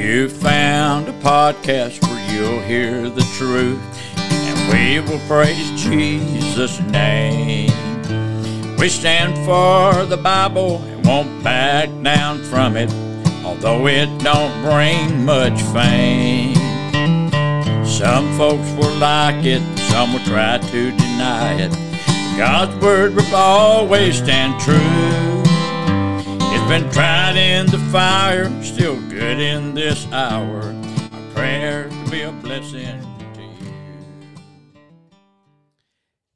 You found a podcast where you'll hear the truth, and we will praise Jesus' name. We stand for the Bible and won't back down from it, although it don't bring much fame. Some folks will like it, some will try to deny it. God's word will always stand true. Been tried in the fire, still good in this hour. Our prayers will be a blessing to you.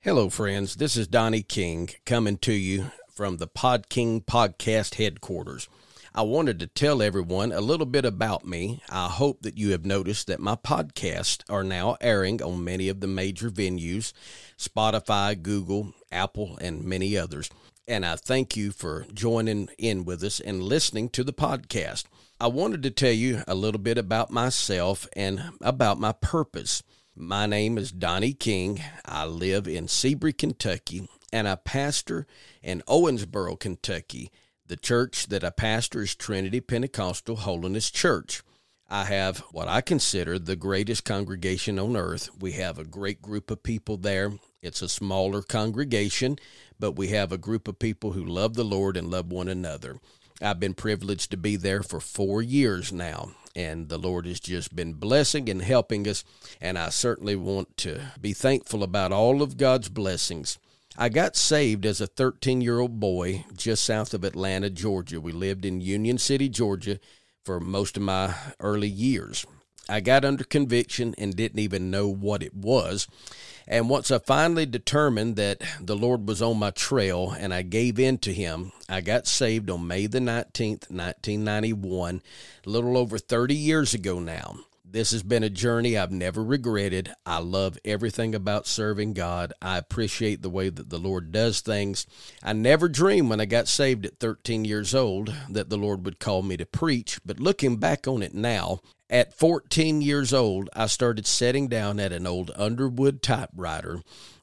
Hello, friends. This is Donnie King coming to you from the Pod King podcast headquarters. I wanted to tell everyone a little bit about me. I hope that you have noticed that my podcasts are now airing on many of the major venues Spotify, Google, Apple, and many others. And I thank you for joining in with us and listening to the podcast. I wanted to tell you a little bit about myself and about my purpose. My name is Donnie King. I live in Sebree, Kentucky, and I pastor in Owensboro, Kentucky. The church that I pastor is Trinity Pentecostal Holiness Church. I have what I consider the greatest congregation on earth. We have a great group of people there. It's a smaller congregation, but we have a group of people who love the Lord and love one another. I've been privileged to be there for four years now, and the Lord has just been blessing and helping us. And I certainly want to be thankful about all of God's blessings. I got saved as a 13 year old boy just south of Atlanta, Georgia. We lived in Union City, Georgia for most of my early years. I got under conviction and didn't even know what it was. And once I finally determined that the Lord was on my trail and I gave in to Him, I got saved on May the 19th, 1991, a little over 30 years ago now. This has been a journey I've never regretted. I love everything about serving God. I appreciate the way that the Lord does things. I never dreamed when I got saved at 13 years old that the Lord would call me to preach, but looking back on it now, at 14 years old, I started setting down at an old Underwood typewriter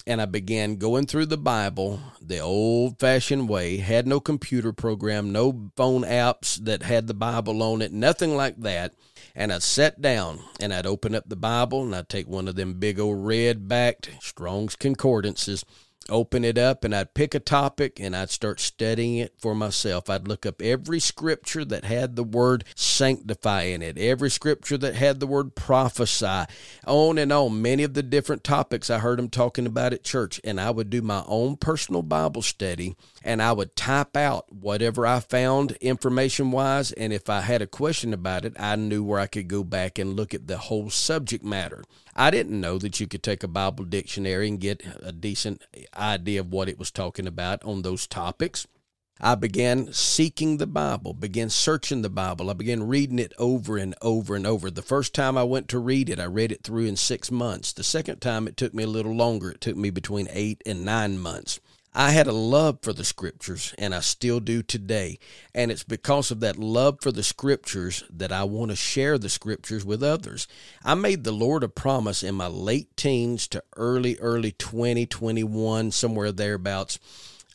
and I began going through the Bible the old fashioned way. Had no computer program, no phone apps that had the Bible on it, nothing like that. And I'd sit down and I'd open up the Bible and I'd take one of them big old red backed Strong's Concordances open it up and I'd pick a topic and I'd start studying it for myself. I'd look up every scripture that had the word sanctify in it, every scripture that had the word prophesy, on and on. Many of the different topics I heard them talking about at church, and I would do my own personal Bible study and I would type out whatever I found information wise. And if I had a question about it, I knew where I could go back and look at the whole subject matter. I didn't know that you could take a Bible dictionary and get a decent idea of what it was talking about on those topics. I began seeking the Bible, began searching the Bible. I began reading it over and over and over. The first time I went to read it, I read it through in six months. The second time, it took me a little longer. It took me between eight and nine months. I had a love for the scriptures, and I still do today. And it's because of that love for the scriptures that I want to share the scriptures with others. I made the Lord a promise in my late teens to early, early 2021, somewhere thereabouts.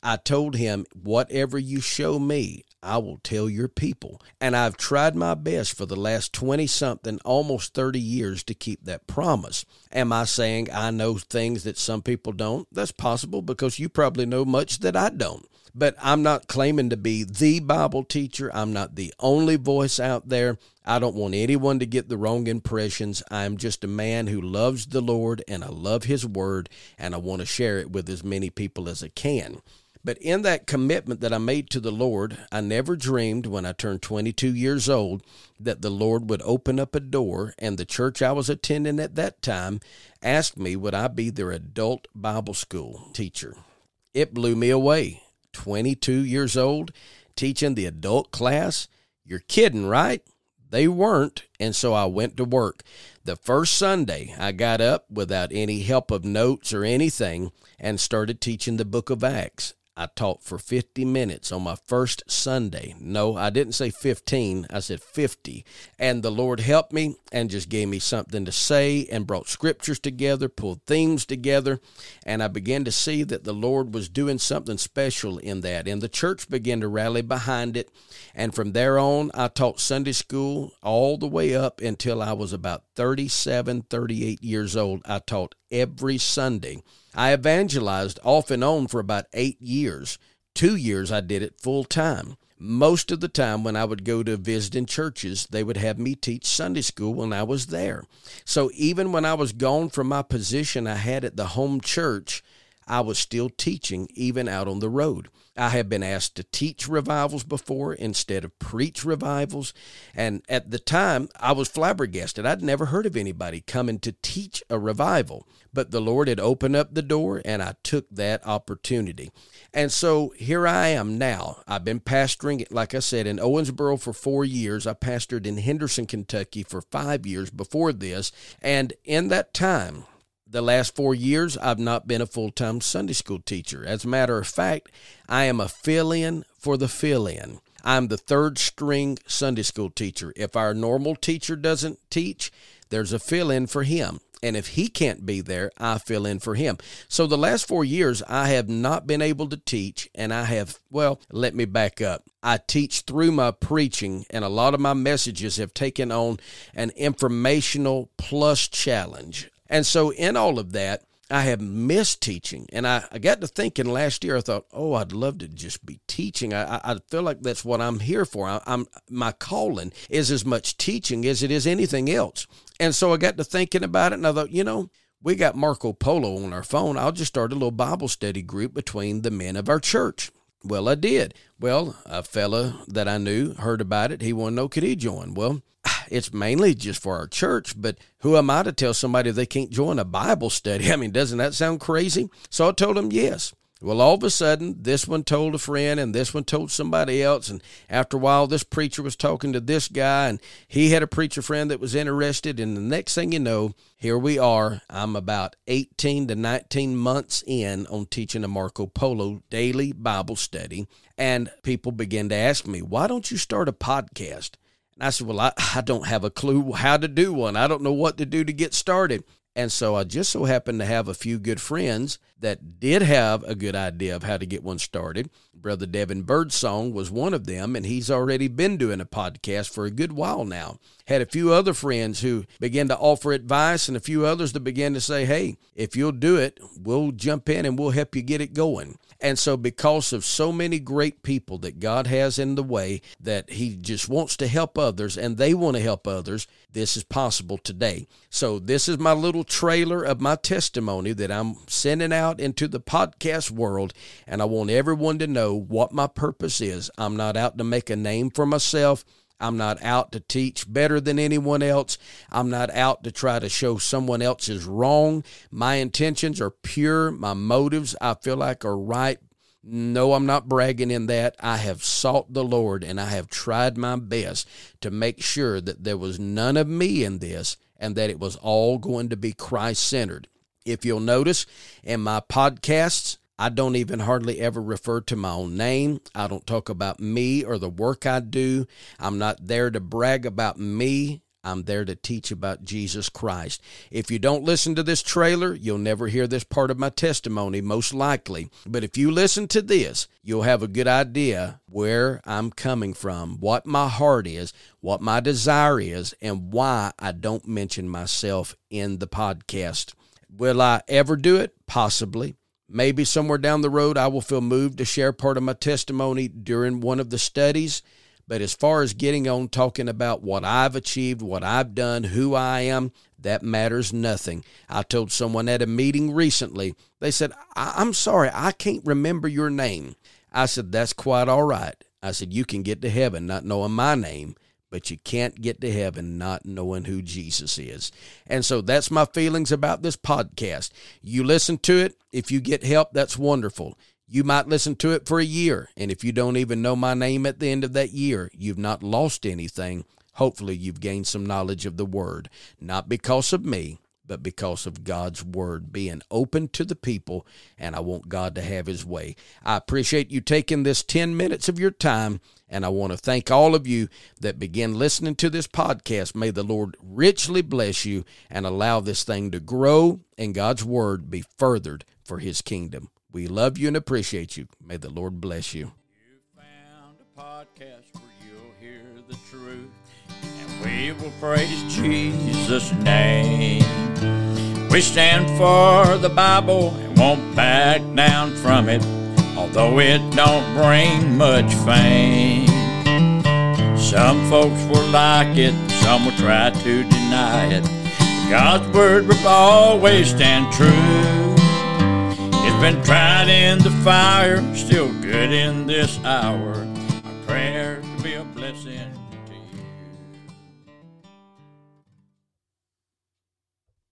I told him, Whatever you show me, I will tell your people. And I've tried my best for the last 20 something, almost 30 years to keep that promise. Am I saying I know things that some people don't? That's possible because you probably know much that I don't. But I'm not claiming to be the Bible teacher. I'm not the only voice out there. I don't want anyone to get the wrong impressions. I'm just a man who loves the Lord and I love His Word and I want to share it with as many people as I can. But in that commitment that I made to the Lord, I never dreamed when I turned 22 years old that the Lord would open up a door and the church I was attending at that time asked me would I be their adult Bible school teacher. It blew me away. 22 years old, teaching the adult class? You're kidding, right? They weren't, and so I went to work. The first Sunday, I got up without any help of notes or anything and started teaching the book of Acts. I taught for 50 minutes on my first Sunday. No, I didn't say 15, I said 50. And the Lord helped me and just gave me something to say and brought scriptures together, pulled themes together. And I began to see that the Lord was doing something special in that. And the church began to rally behind it. And from there on, I taught Sunday school all the way up until I was about 37, 38 years old. I taught every Sunday. I evangelized off and on for about eight years. Two years I did it full time. Most of the time, when I would go to visiting churches, they would have me teach Sunday school when I was there. So even when I was gone from my position I had at the home church, I was still teaching even out on the road. I have been asked to teach revivals before instead of preach revivals. And at the time, I was flabbergasted. I'd never heard of anybody coming to teach a revival. But the Lord had opened up the door, and I took that opportunity. And so here I am now. I've been pastoring, like I said, in Owensboro for four years. I pastored in Henderson, Kentucky for five years before this. And in that time, the last four years, I've not been a full time Sunday school teacher. As a matter of fact, I am a fill in for the fill in. I'm the third string Sunday school teacher. If our normal teacher doesn't teach, there's a fill in for him. And if he can't be there, I fill in for him. So the last four years, I have not been able to teach, and I have, well, let me back up. I teach through my preaching, and a lot of my messages have taken on an informational plus challenge. And so, in all of that, I have missed teaching. And I, I got to thinking last year, I thought, oh, I'd love to just be teaching. I, I feel like that's what I'm here for. I, I'm My calling is as much teaching as it is anything else. And so I got to thinking about it, and I thought, you know, we got Marco Polo on our phone. I'll just start a little Bible study group between the men of our church. Well, I did. Well, a fella that I knew heard about it. He wanted to know could he join. Well, it's mainly just for our church, but who am I to tell somebody they can't join a Bible study? I mean, doesn't that sound crazy? So I told him yes. Well, all of a sudden, this one told a friend, and this one told somebody else. And after a while, this preacher was talking to this guy, and he had a preacher friend that was interested. And the next thing you know, here we are. I'm about 18 to 19 months in on teaching a Marco Polo daily Bible study. And people begin to ask me, why don't you start a podcast? And I said, Well, I, I don't have a clue how to do one. I don't know what to do to get started. And so I just so happened to have a few good friends that did have a good idea of how to get one started. Brother Devin Birdsong was one of them, and he's already been doing a podcast for a good while now. Had a few other friends who began to offer advice, and a few others that began to say, Hey, if you'll do it, we'll jump in and we'll help you get it going. And so, because of so many great people that God has in the way, that He just wants to help others and they want to help others, this is possible today. So, this is my little trailer of my testimony that I'm sending out into the podcast world. And I want everyone to know what my purpose is. I'm not out to make a name for myself. I'm not out to teach better than anyone else. I'm not out to try to show someone else is wrong. My intentions are pure. My motives, I feel like, are right. No, I'm not bragging in that. I have sought the Lord and I have tried my best to make sure that there was none of me in this and that it was all going to be Christ centered. If you'll notice in my podcasts, I don't even hardly ever refer to my own name. I don't talk about me or the work I do. I'm not there to brag about me. I'm there to teach about Jesus Christ. If you don't listen to this trailer, you'll never hear this part of my testimony, most likely. But if you listen to this, you'll have a good idea where I'm coming from, what my heart is, what my desire is, and why I don't mention myself in the podcast. Will I ever do it? Possibly. Maybe somewhere down the road, I will feel moved to share part of my testimony during one of the studies. But as far as getting on talking about what I've achieved, what I've done, who I am, that matters nothing. I told someone at a meeting recently, they said, I- am sorry, I can't remember your name. I said, That's quite all right. I said, You can get to heaven not knowing my name but you can't get to heaven not knowing who Jesus is. And so that's my feelings about this podcast. You listen to it. If you get help, that's wonderful. You might listen to it for a year. And if you don't even know my name at the end of that year, you've not lost anything. Hopefully, you've gained some knowledge of the Word, not because of me, but because of God's word being open to the people, and I want God to have his way. I appreciate you taking this 10 minutes of your time, and I want to thank all of you that begin listening to this podcast. May the Lord richly bless you and allow this thing to grow and God's word be furthered for his kingdom. We love you and appreciate you. May the Lord bless you. You found a podcast where you'll hear the truth, and we will praise Jesus' name. We stand for the Bible and won't back down from it, although it don't bring much fame. Some folks will like it, some will try to deny it. God's word will always stand true. It's been tried in the fire, still good in this hour.